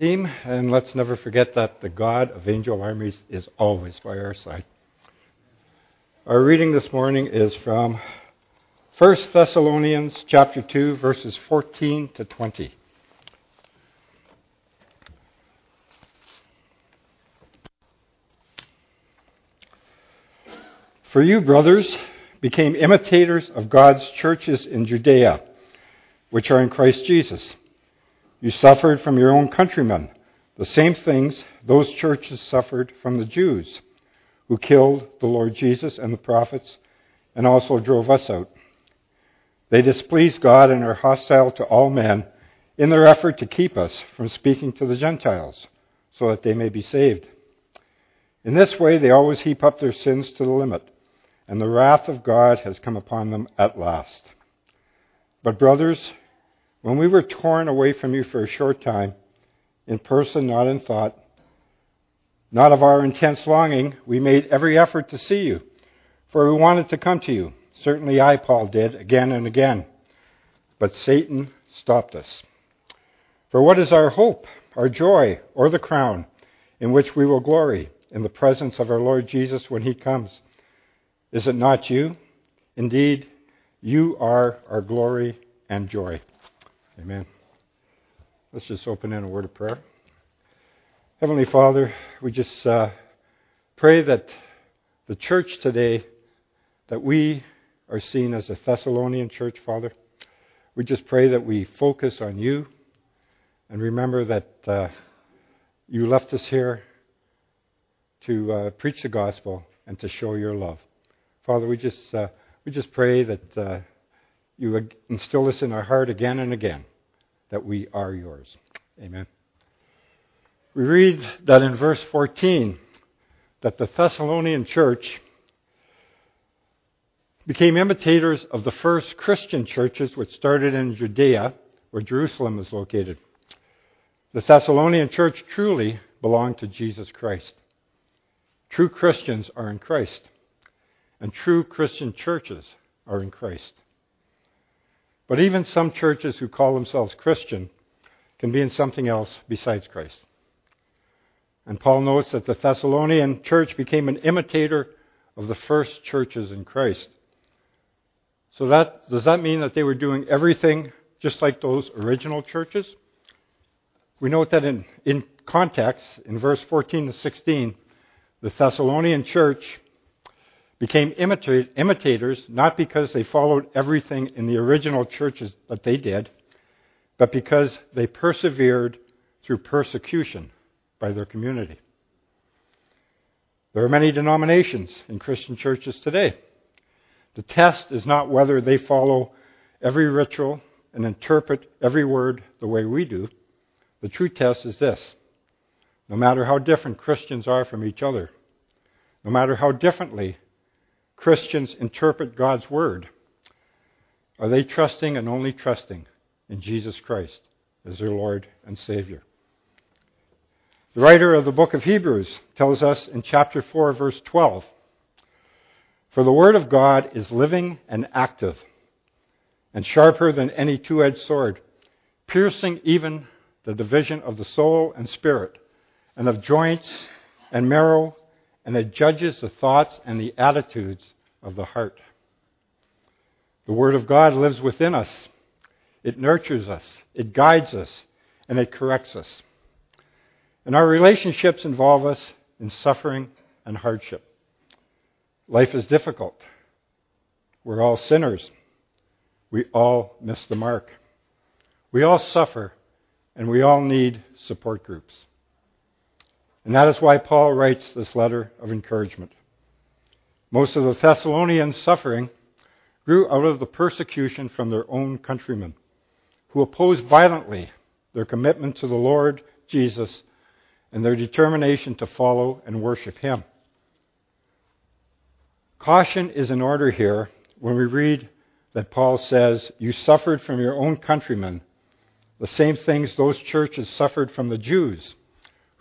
team, and let's never forget that the God of angel armies is always by our side. Our reading this morning is from 1 Thessalonians chapter 2 verses 14 to 20. For you, brothers, became imitators of God's churches in Judea, which are in Christ Jesus. You suffered from your own countrymen the same things those churches suffered from the Jews, who killed the Lord Jesus and the prophets and also drove us out. They displease God and are hostile to all men in their effort to keep us from speaking to the Gentiles so that they may be saved. In this way, they always heap up their sins to the limit, and the wrath of God has come upon them at last. But, brothers, when we were torn away from you for a short time, in person, not in thought, not of our intense longing, we made every effort to see you, for we wanted to come to you. Certainly I, Paul, did, again and again. But Satan stopped us. For what is our hope, our joy, or the crown in which we will glory in the presence of our Lord Jesus when he comes? Is it not you? Indeed, you are our glory and joy. Amen. Let's just open in a word of prayer. Heavenly Father, we just uh, pray that the church today, that we are seen as a Thessalonian church, Father. We just pray that we focus on you and remember that uh, you left us here to uh, preach the gospel and to show your love. Father, we just, uh, we just pray that uh, you instill this in our heart again and again that we are yours. Amen. We read that in verse 14 that the Thessalonian church became imitators of the first Christian churches which started in Judea, where Jerusalem is located. The Thessalonian church truly belonged to Jesus Christ. True Christians are in Christ, and true Christian churches are in Christ. But even some churches who call themselves Christian can be in something else besides Christ. And Paul notes that the Thessalonian church became an imitator of the first churches in Christ. So that does that mean that they were doing everything just like those original churches? We note that in, in context, in verse 14 to 16, the Thessalonian church became imitators not because they followed everything in the original churches that they did, but because they persevered through persecution by their community. There are many denominations in Christian churches today. The test is not whether they follow every ritual and interpret every word the way we do. The true test is this no matter how different Christians are from each other, no matter how differently Christians interpret God's Word? Are they trusting and only trusting in Jesus Christ as their Lord and Savior? The writer of the book of Hebrews tells us in chapter 4, verse 12 For the Word of God is living and active, and sharper than any two edged sword, piercing even the division of the soul and spirit, and of joints and marrow and it judges the thoughts and the attitudes of the heart. The Word of God lives within us. It nurtures us, it guides us, and it corrects us. And our relationships involve us in suffering and hardship. Life is difficult. We're all sinners. We all miss the mark. We all suffer, and we all need support groups. And that is why Paul writes this letter of encouragement. Most of the Thessalonians' suffering grew out of the persecution from their own countrymen, who opposed violently their commitment to the Lord Jesus and their determination to follow and worship Him. Caution is in order here when we read that Paul says, You suffered from your own countrymen the same things those churches suffered from the Jews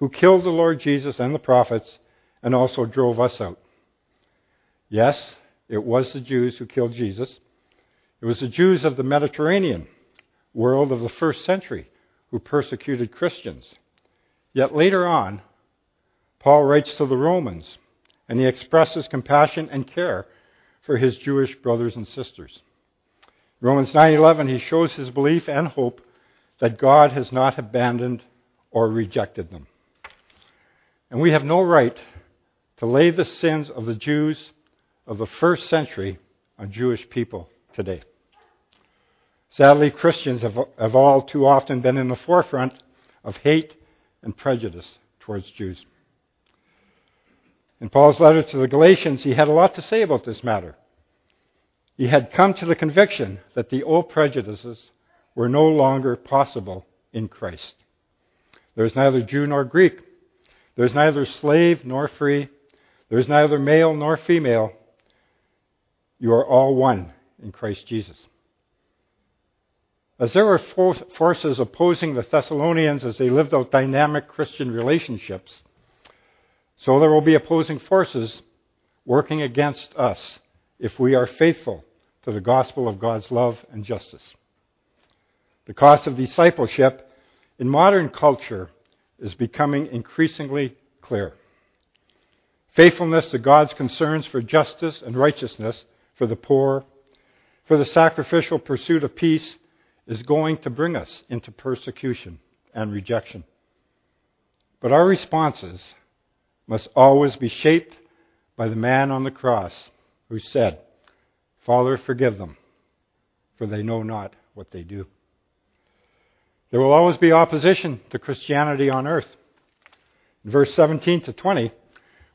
who killed the Lord Jesus and the prophets and also drove us out. Yes, it was the Jews who killed Jesus. It was the Jews of the Mediterranean world of the first century who persecuted Christians. Yet later on, Paul writes to the Romans, and he expresses compassion and care for his Jewish brothers and sisters. Romans 9:11 he shows his belief and hope that God has not abandoned or rejected them. And we have no right to lay the sins of the Jews of the first century on Jewish people today. Sadly, Christians have, have all too often been in the forefront of hate and prejudice towards Jews. In Paul's letter to the Galatians, he had a lot to say about this matter. He had come to the conviction that the old prejudices were no longer possible in Christ. There is neither Jew nor Greek. There is neither slave nor free. There is neither male nor female. You are all one in Christ Jesus. As there were forces opposing the Thessalonians as they lived out dynamic Christian relationships, so there will be opposing forces working against us if we are faithful to the gospel of God's love and justice. The cost of discipleship in modern culture is becoming increasingly clear. Faithfulness to God's concerns for justice and righteousness for the poor, for the sacrificial pursuit of peace, is going to bring us into persecution and rejection. But our responses must always be shaped by the man on the cross who said, Father, forgive them, for they know not what they do. There will always be opposition to Christianity on earth. In verse 17 to 20,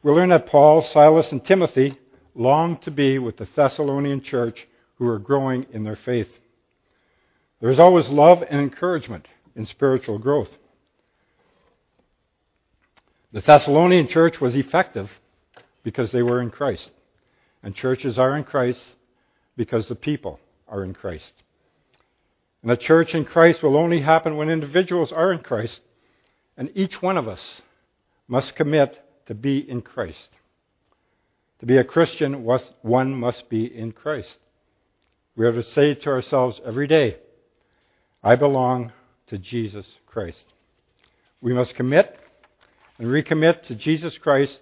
we learn that Paul, Silas, and Timothy longed to be with the Thessalonian church who were growing in their faith. There is always love and encouragement in spiritual growth. The Thessalonian church was effective because they were in Christ. And churches are in Christ because the people are in Christ. And the church in Christ will only happen when individuals are in Christ. And each one of us must commit to be in Christ. To be a Christian, one must be in Christ. We are to say to ourselves every day, I belong to Jesus Christ. We must commit and recommit to Jesus Christ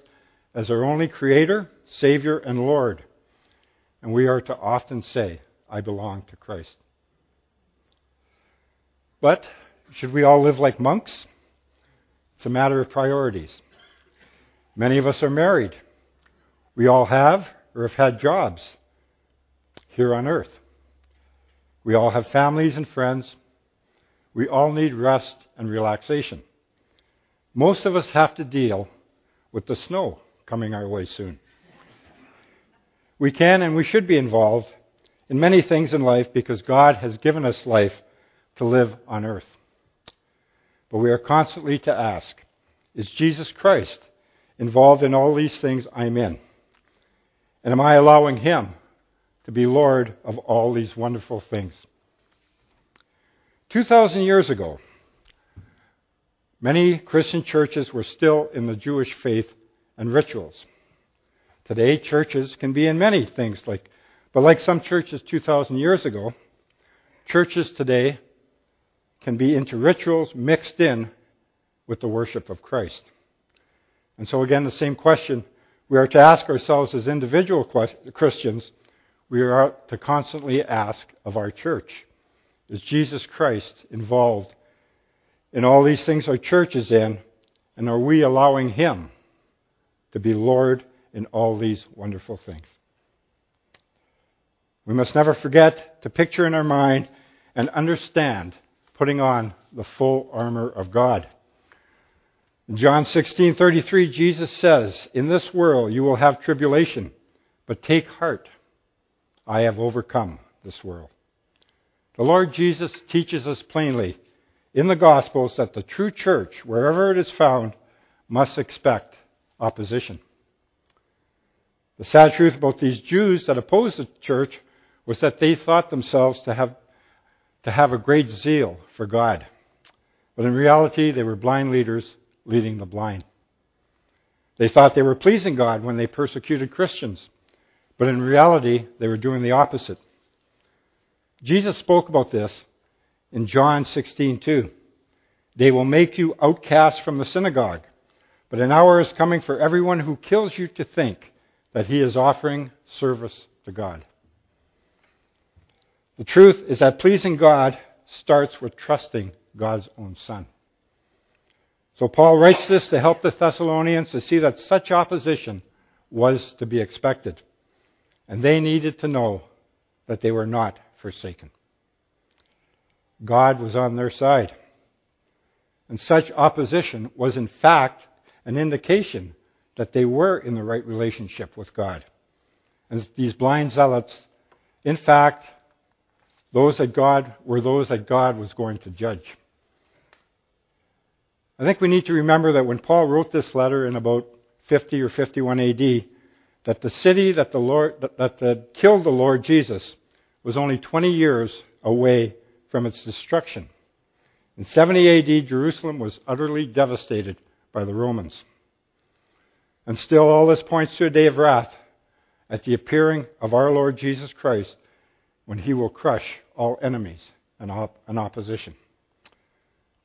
as our only Creator, Savior, and Lord. And we are to often say, I belong to Christ. But should we all live like monks? It's a matter of priorities. Many of us are married. We all have or have had jobs here on earth. We all have families and friends. We all need rest and relaxation. Most of us have to deal with the snow coming our way soon. We can and we should be involved in many things in life because God has given us life to live on earth. But we are constantly to ask Is Jesus Christ involved in all these things I'm in? And am I allowing Him to be Lord of all these wonderful things? 2,000 years ago, Many Christian churches were still in the Jewish faith and rituals. Today, churches can be in many things, like, but like some churches 2,000 years ago, churches today can be into rituals mixed in with the worship of Christ. And so, again, the same question we are to ask ourselves as individual Christians, we are to constantly ask of our church Is Jesus Christ involved in all these things our church is in, and are we allowing Him to be Lord in all these wonderful things? We must never forget to picture in our mind and understand putting on the full armor of God. In John 16:33 Jesus says, "In this world you will have tribulation, but take heart. I have overcome this world." The Lord Jesus teaches us plainly in the Gospels that the true church, wherever it is found, must expect opposition. The sad truth about these Jews that opposed the church was that they thought themselves to have, to have a great zeal for God. But in reality, they were blind leaders leading the blind. They thought they were pleasing God when they persecuted Christians. But in reality, they were doing the opposite. Jesus spoke about this in John 16:2. They will make you outcasts from the synagogue. But an hour is coming for everyone who kills you to think that he is offering service to God. The truth is that pleasing God starts with trusting God's own Son. So Paul writes this to help the Thessalonians to see that such opposition was to be expected. And they needed to know that they were not forsaken. God was on their side. And such opposition was, in fact, an indication that they were in the right relationship with God. And these blind zealots, in fact, those that God were those that God was going to judge. I think we need to remember that when Paul wrote this letter in about 50 or 51 AD, that the city that the Lord that, that killed the Lord Jesus was only 20 years away from its destruction. In 70 AD, Jerusalem was utterly devastated by the Romans. And still, all this points to a day of wrath at the appearing of our Lord Jesus Christ when he will crush all enemies and, op- and opposition.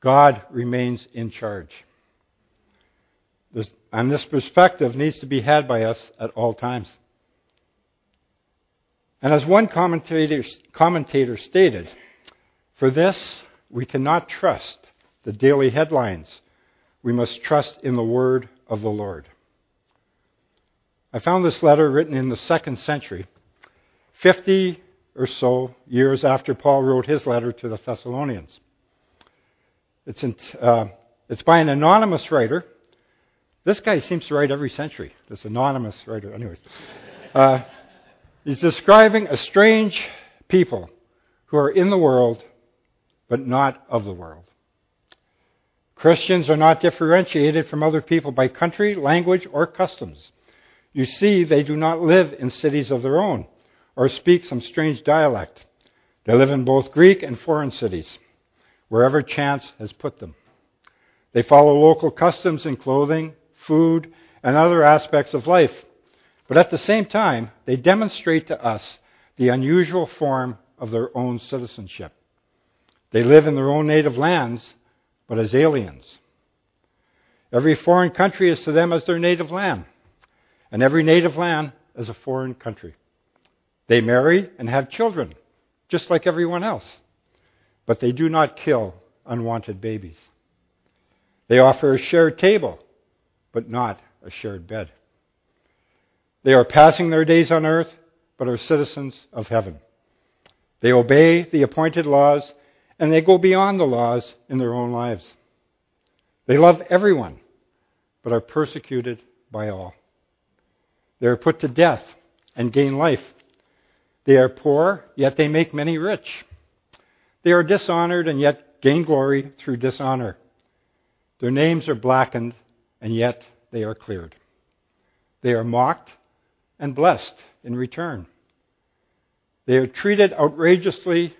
God remains in charge. This, and this perspective needs to be had by us at all times. And as one commentator, commentator stated, for this we cannot trust the daily headlines. We must trust in the word of the Lord. I found this letter written in the second century, 50 or so years after Paul wrote his letter to the Thessalonians. It's, in, uh, it's by an anonymous writer. This guy seems to write every century, this anonymous writer. Anyways, uh, he's describing a strange people who are in the world, but not of the world. Christians are not differentiated from other people by country, language, or customs. You see, they do not live in cities of their own or speak some strange dialect. They live in both Greek and foreign cities, wherever chance has put them. They follow local customs in clothing, food, and other aspects of life. But at the same time, they demonstrate to us the unusual form of their own citizenship. They live in their own native lands, but as aliens. Every foreign country is to them as their native land, and every native land as a foreign country. They marry and have children, just like everyone else. But they do not kill unwanted babies. They offer a shared table, but not a shared bed. They are passing their days on earth, but are citizens of heaven. They obey the appointed laws, and they go beyond the laws in their own lives. They love everyone, but are persecuted by all. They are put to death and gain life they are poor, yet they make many rich. They are dishonored and yet gain glory through dishonor. Their names are blackened, and yet they are cleared. They are mocked and blessed in return. They are treated outrageously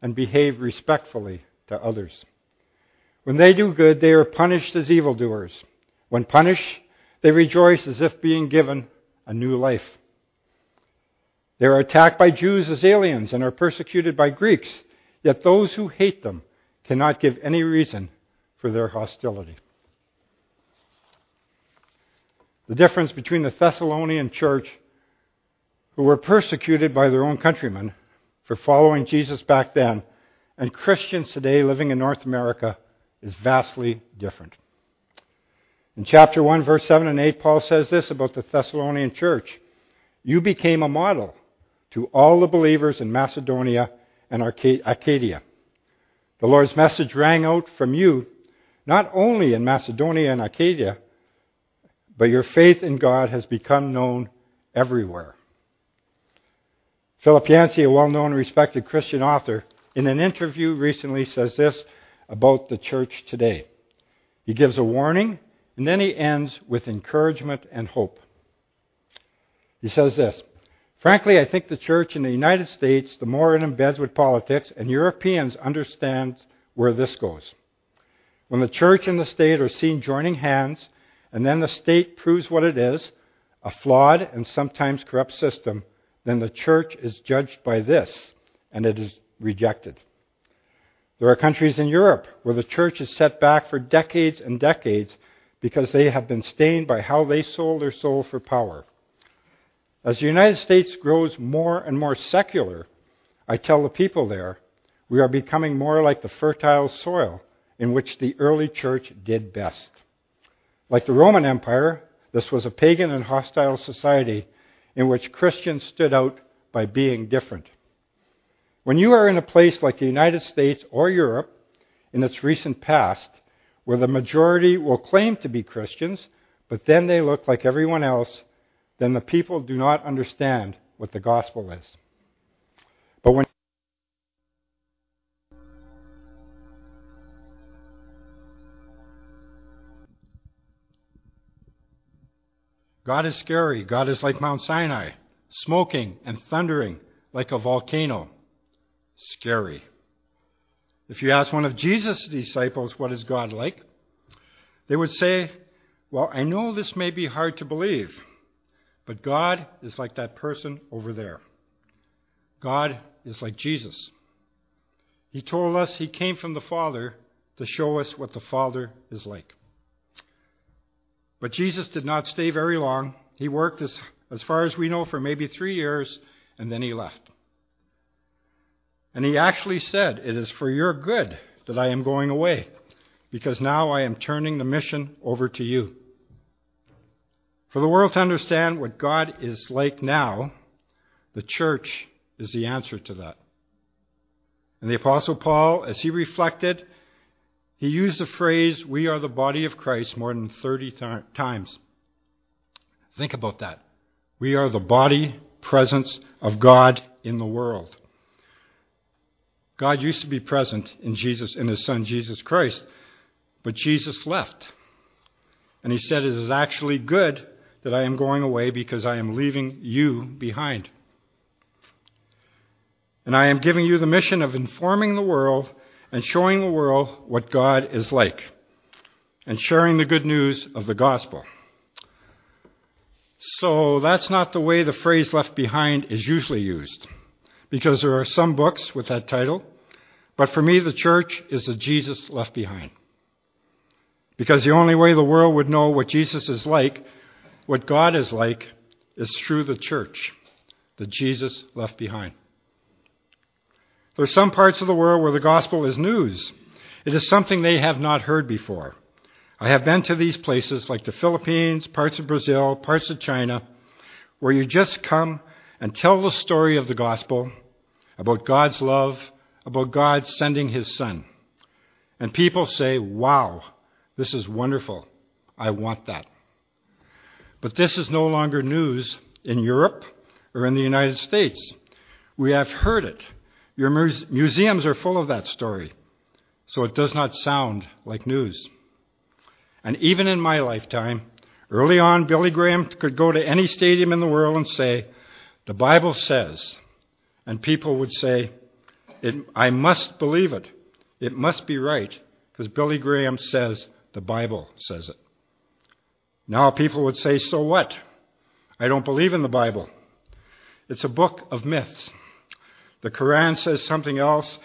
and behave respectfully to others. When they do good, they are punished as evildoers. When punished, they rejoice as if being given a new life. They are attacked by Jews as aliens and are persecuted by Greeks, yet those who hate them cannot give any reason for their hostility. The difference between the Thessalonian church, who were persecuted by their own countrymen for following Jesus back then, and Christians today living in North America is vastly different. In chapter 1, verse 7 and 8, Paul says this about the Thessalonian church You became a model to all the believers in Macedonia and Achaia. The Lord's message rang out from you, not only in Macedonia and Achaia, but your faith in God has become known everywhere. Philip Yancey, a well known respected Christian author, in an interview recently says this about the church today. He gives a warning and then he ends with encouragement and hope. He says this Frankly, I think the church in the United States, the more it embeds with politics, and Europeans understand where this goes. When the church and the state are seen joining hands, and then the state proves what it is a flawed and sometimes corrupt system then the church is judged by this, and it is rejected. There are countries in Europe where the church is set back for decades and decades because they have been stained by how they sold their soul for power. As the United States grows more and more secular, I tell the people there, we are becoming more like the fertile soil in which the early church did best. Like the Roman Empire, this was a pagan and hostile society in which Christians stood out by being different. When you are in a place like the United States or Europe in its recent past, where the majority will claim to be Christians, but then they look like everyone else, then the people do not understand what the gospel is. But when God is scary. God is like Mount Sinai, smoking and thundering like a volcano scary. If you ask one of Jesus' disciples, what is God like? They would say, Well, I know this may be hard to believe, but God is like that person over there. God is like Jesus. He told us he came from the Father to show us what the Father is like. But Jesus did not stay very long. He worked, as, as far as we know, for maybe three years, and then he left. And he actually said, It is for your good that I am going away, because now I am turning the mission over to you. For the world to understand what God is like now, the church is the answer to that. And the Apostle Paul, as he reflected, he used the phrase, We are the body of Christ, more than 30 th- times. Think about that. We are the body presence of God in the world. God used to be present in Jesus, in his son Jesus Christ, but Jesus left. And he said, It is actually good that I am going away because I am leaving you behind. And I am giving you the mission of informing the world and showing the world what God is like and sharing the good news of the gospel. So that's not the way the phrase left behind is usually used because there are some books with that title. But for me, the church is the Jesus left behind. Because the only way the world would know what Jesus is like, what God is like, is through the church, the Jesus left behind. There are some parts of the world where the gospel is news. It is something they have not heard before. I have been to these places like the Philippines, parts of Brazil, parts of China, where you just come and tell the story of the gospel about God's love, about God sending his son. And people say, wow, this is wonderful. I want that. But this is no longer news in Europe or in the United States. We have heard it. Your museums are full of that story. So it does not sound like news. And even in my lifetime, early on, Billy Graham could go to any stadium in the world and say, The Bible says, and people would say, I must believe it. It must be right, because Billy Graham says the Bible says it. Now people would say, So what? I don't believe in the Bible. It's a book of myths. The Quran says something else.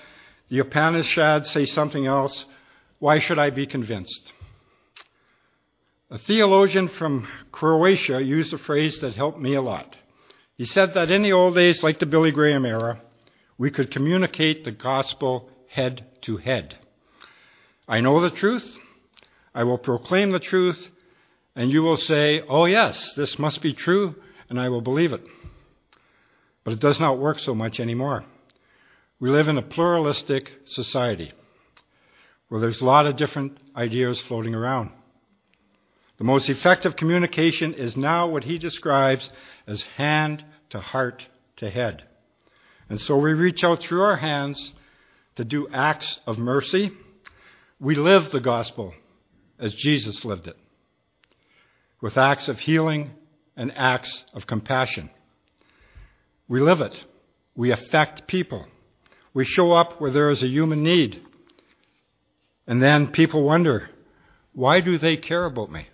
The Upanishads say something else. Why should I be convinced? A theologian from Croatia used a phrase that helped me a lot. He said that in the old days, like the Billy Graham era, we could communicate the gospel head to head. I know the truth. I will proclaim the truth. And you will say, Oh, yes, this must be true, and I will believe it. But it does not work so much anymore. We live in a pluralistic society where there's a lot of different ideas floating around. The most effective communication is now what he describes as hand to heart to head. And so we reach out through our hands to do acts of mercy. We live the gospel as Jesus lived it, with acts of healing and acts of compassion. We live it. We affect people. We show up where there is a human need. And then people wonder, why do they care about me?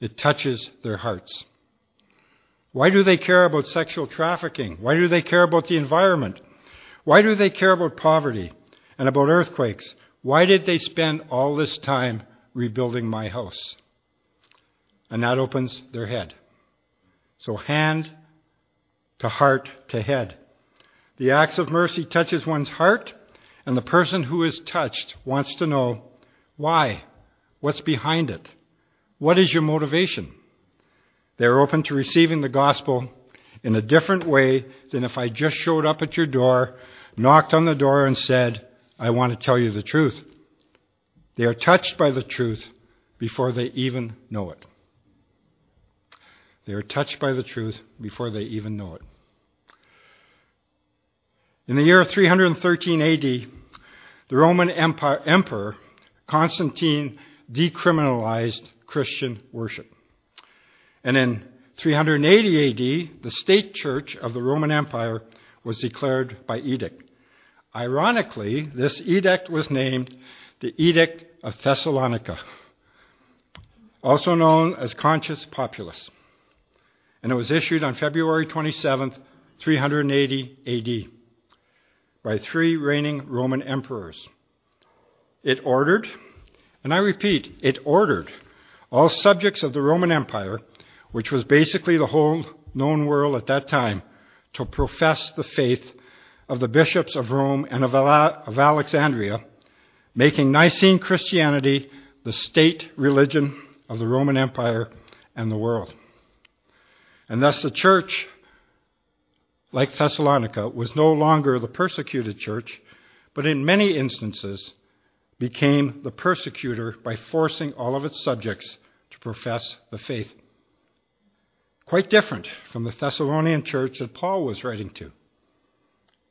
It touches their hearts. Why do they care about sexual trafficking? Why do they care about the environment? Why do they care about poverty? and about earthquakes. Why did they spend all this time rebuilding my house? And that opens their head. So hand to heart to head. The acts of mercy touches one's heart, and the person who is touched wants to know why, what's behind it, what is your motivation. They're open to receiving the gospel in a different way than if I just showed up at your door, knocked on the door, and said, I want to tell you the truth. They are touched by the truth before they even know it. They are touched by the truth before they even know it. In the year 313 AD, the Roman Empire, Emperor Constantine decriminalized Christian worship. And in 380 AD, the state church of the Roman Empire was declared by edict. Ironically, this edict was named the Edict of Thessalonica, also known as Cunctos Populos. And it was issued on February 27, 380 AD, by three reigning Roman emperors. It ordered, and I repeat, it ordered all subjects of the Roman Empire which was basically the whole known world at that time, to profess the faith of the bishops of Rome and of, Alexandria, making Nicene Christianity the state religion of the Roman Empire and the world. And thus the church, like Thessalonica, was no longer the persecuted church, but in many instances became the persecutor by forcing all of its subjects to profess the faith. Quite different from the Thessalonian church that Paul was writing to.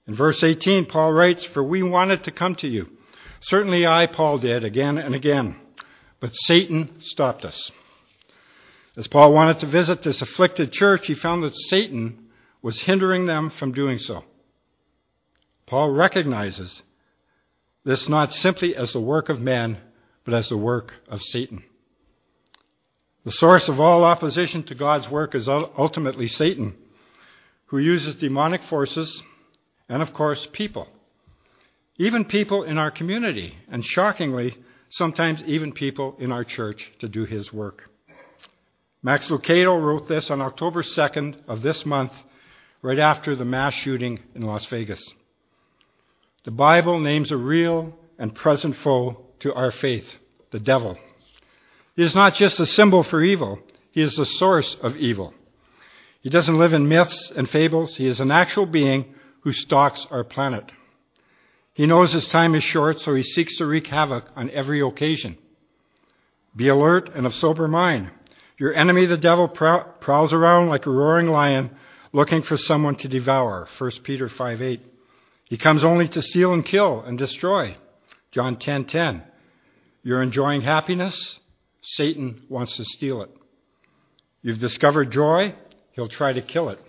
In verse 18, Paul writes, For we wanted to come to you. Certainly I, Paul, did again and again, but Satan stopped us. As Paul wanted to visit this afflicted church, he found that Satan was hindering them from doing so. Paul recognizes this not simply as the work of man, but as the work of Satan. The source of all opposition to God's work is ultimately Satan, who uses demonic forces and, of course, people. Even people in our community, and shockingly, sometimes even people in our church to do his work. Max Lucado wrote this on October 2nd of this month, right after the mass shooting in Las Vegas. The Bible names a real and present foe to our faith, the devil. He is not just a symbol for evil, he is the source of evil. He doesn't live in myths and fables, he is an actual being who stalks our planet. He knows his time is short, so he seeks to wreak havoc on every occasion. Be alert and of sober mind. Your enemy, the devil, prowls around like a roaring lion looking for someone to devour. 1 Peter 5 8. He comes only to steal and kill and destroy. John 10 10. You're enjoying happiness? Satan wants to steal it. You've discovered joy, he'll try to kill it.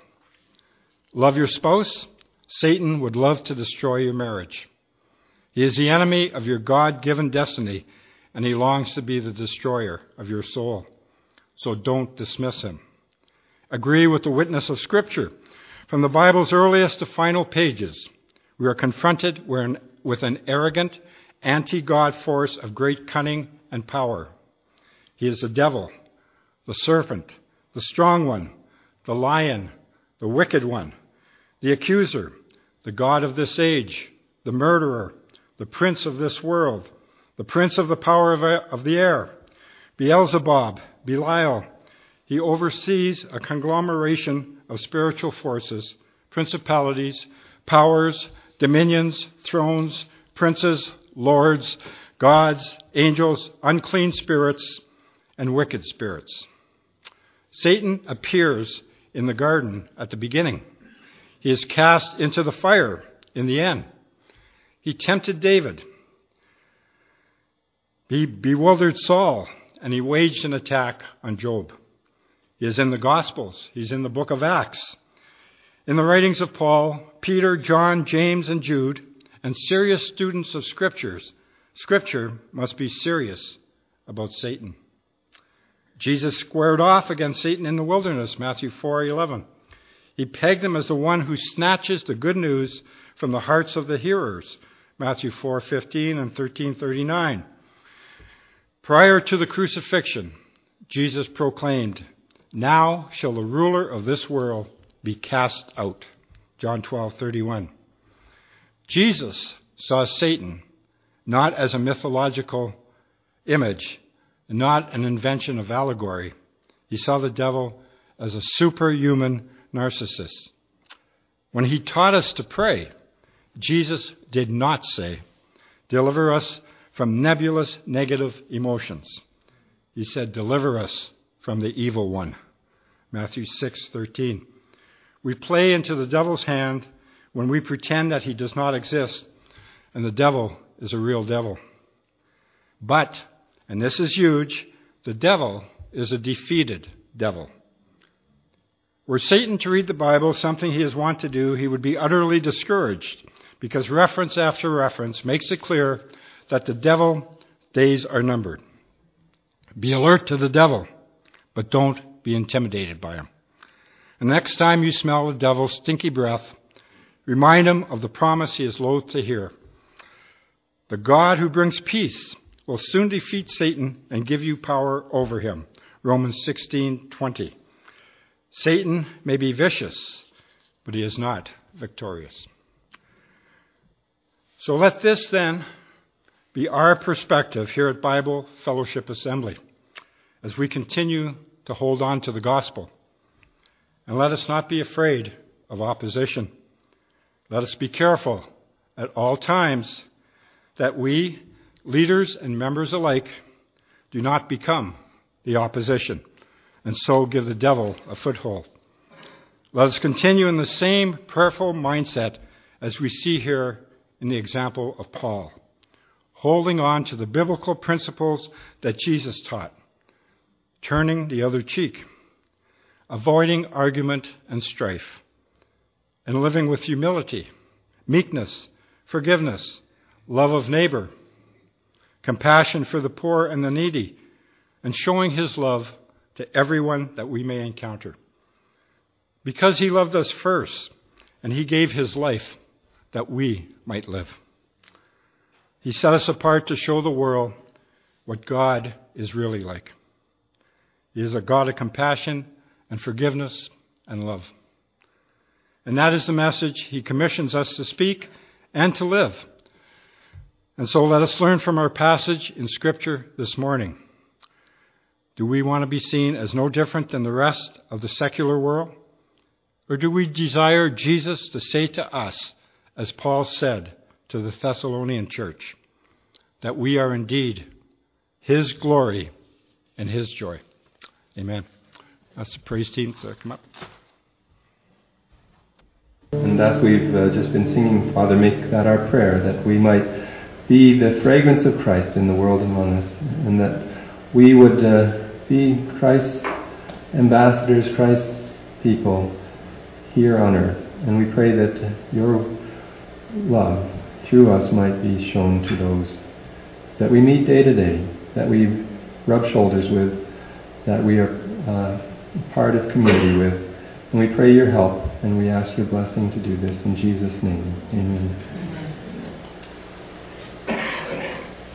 Love your spouse, Satan would love to destroy your marriage. He is the enemy of your God given destiny, and he longs to be the destroyer of your soul. So don't dismiss him. Agree with the witness of Scripture. From the Bible's earliest to final pages, we are confronted with an arrogant, anti God force of great cunning and power. He is the devil, the serpent, the strong one, the lion, the wicked one, the accuser, the God of this age, the murderer, the prince of this world, the prince of the power of, the air, Beelzebub, Belial. He oversees a conglomeration of spiritual forces, principalities, powers, dominions, thrones, princes, lords, gods, angels, unclean spirits, and wicked spirits. Satan appears in the garden at the beginning. He is cast into the fire in the end. He tempted David. He bewildered Saul, and he waged an attack on Job. He is in the Gospels. He's in the book of Acts. In the writings of Paul, Peter, John, James, and Jude, and serious students of scriptures, scripture must be serious about Satan. Jesus squared off against Satan in the wilderness, Matthew 4:11. He pegged him as the one who snatches the good news from the hearts of the hearers, Matthew 4:15 and 13:39. Prior to the crucifixion, Jesus proclaimed, "Now shall the ruler of this world be cast out." John 12:31. Jesus saw Satan not as a mythological image, not an invention of allegory. He saw the devil as a superhuman narcissist. When he taught us to pray, Jesus did not say, Deliver us from nebulous negative emotions. He said, Deliver us from the evil one. Matthew 6:13. We play into the devil's hand when we pretend that he does not exist and the devil is a real devil. But, and this is huge, the devil is a defeated devil. Were Satan to read the Bible, something he is wont to do, he would be utterly discouraged because reference after reference makes it clear that the devil's days are numbered. Be alert to the devil, but don't be intimidated by him. And next time you smell the devil's stinky breath, remind him of the promise he is loath to hear. The God who brings peace will soon defeat Satan and give you power over him. Romans 16:20. Satan may be vicious, but he is not victorious. So let this then be our perspective here at Bible Fellowship Assembly as we continue to hold on to the gospel. And let us not be afraid of opposition. Let us be careful at all times that we, leaders and members alike, do not become the opposition and so give the devil a foothold. Let us continue in the same prayerful mindset as we see here in the example of Paul, holding on to the biblical principles that Jesus taught, turning the other cheek, avoiding argument and strife, and living with humility, meekness, forgiveness, love of neighbor, compassion for the poor and the needy, and showing his love to everyone that we may encounter. Because he loved us first, and he gave his life that we might live. He set us apart to show the world what God is really like. He is a God of compassion and forgiveness and love. And that is the message he commissions us to speak and to live. And so let us learn from our passage in Scripture this morning. Do we want to be seen as no different than the rest of the secular world? Or do we desire Jesus to say to us, as Paul said to the Thessalonian church, that we are indeed His glory and His joy? Amen. That's the praise team to come up. And as we've uh, just been singing, Father, make that our prayer, that we might be the fragrance of Christ in the world among us, and that we would uh, be Christ's ambassadors, Christ's people here on earth. And we pray that your love through us might be shown to those that we meet day to day, that we rub shoulders with, that we are uh, part of community with. And we pray your help, and we ask your blessing to do this in Jesus' name. Amen.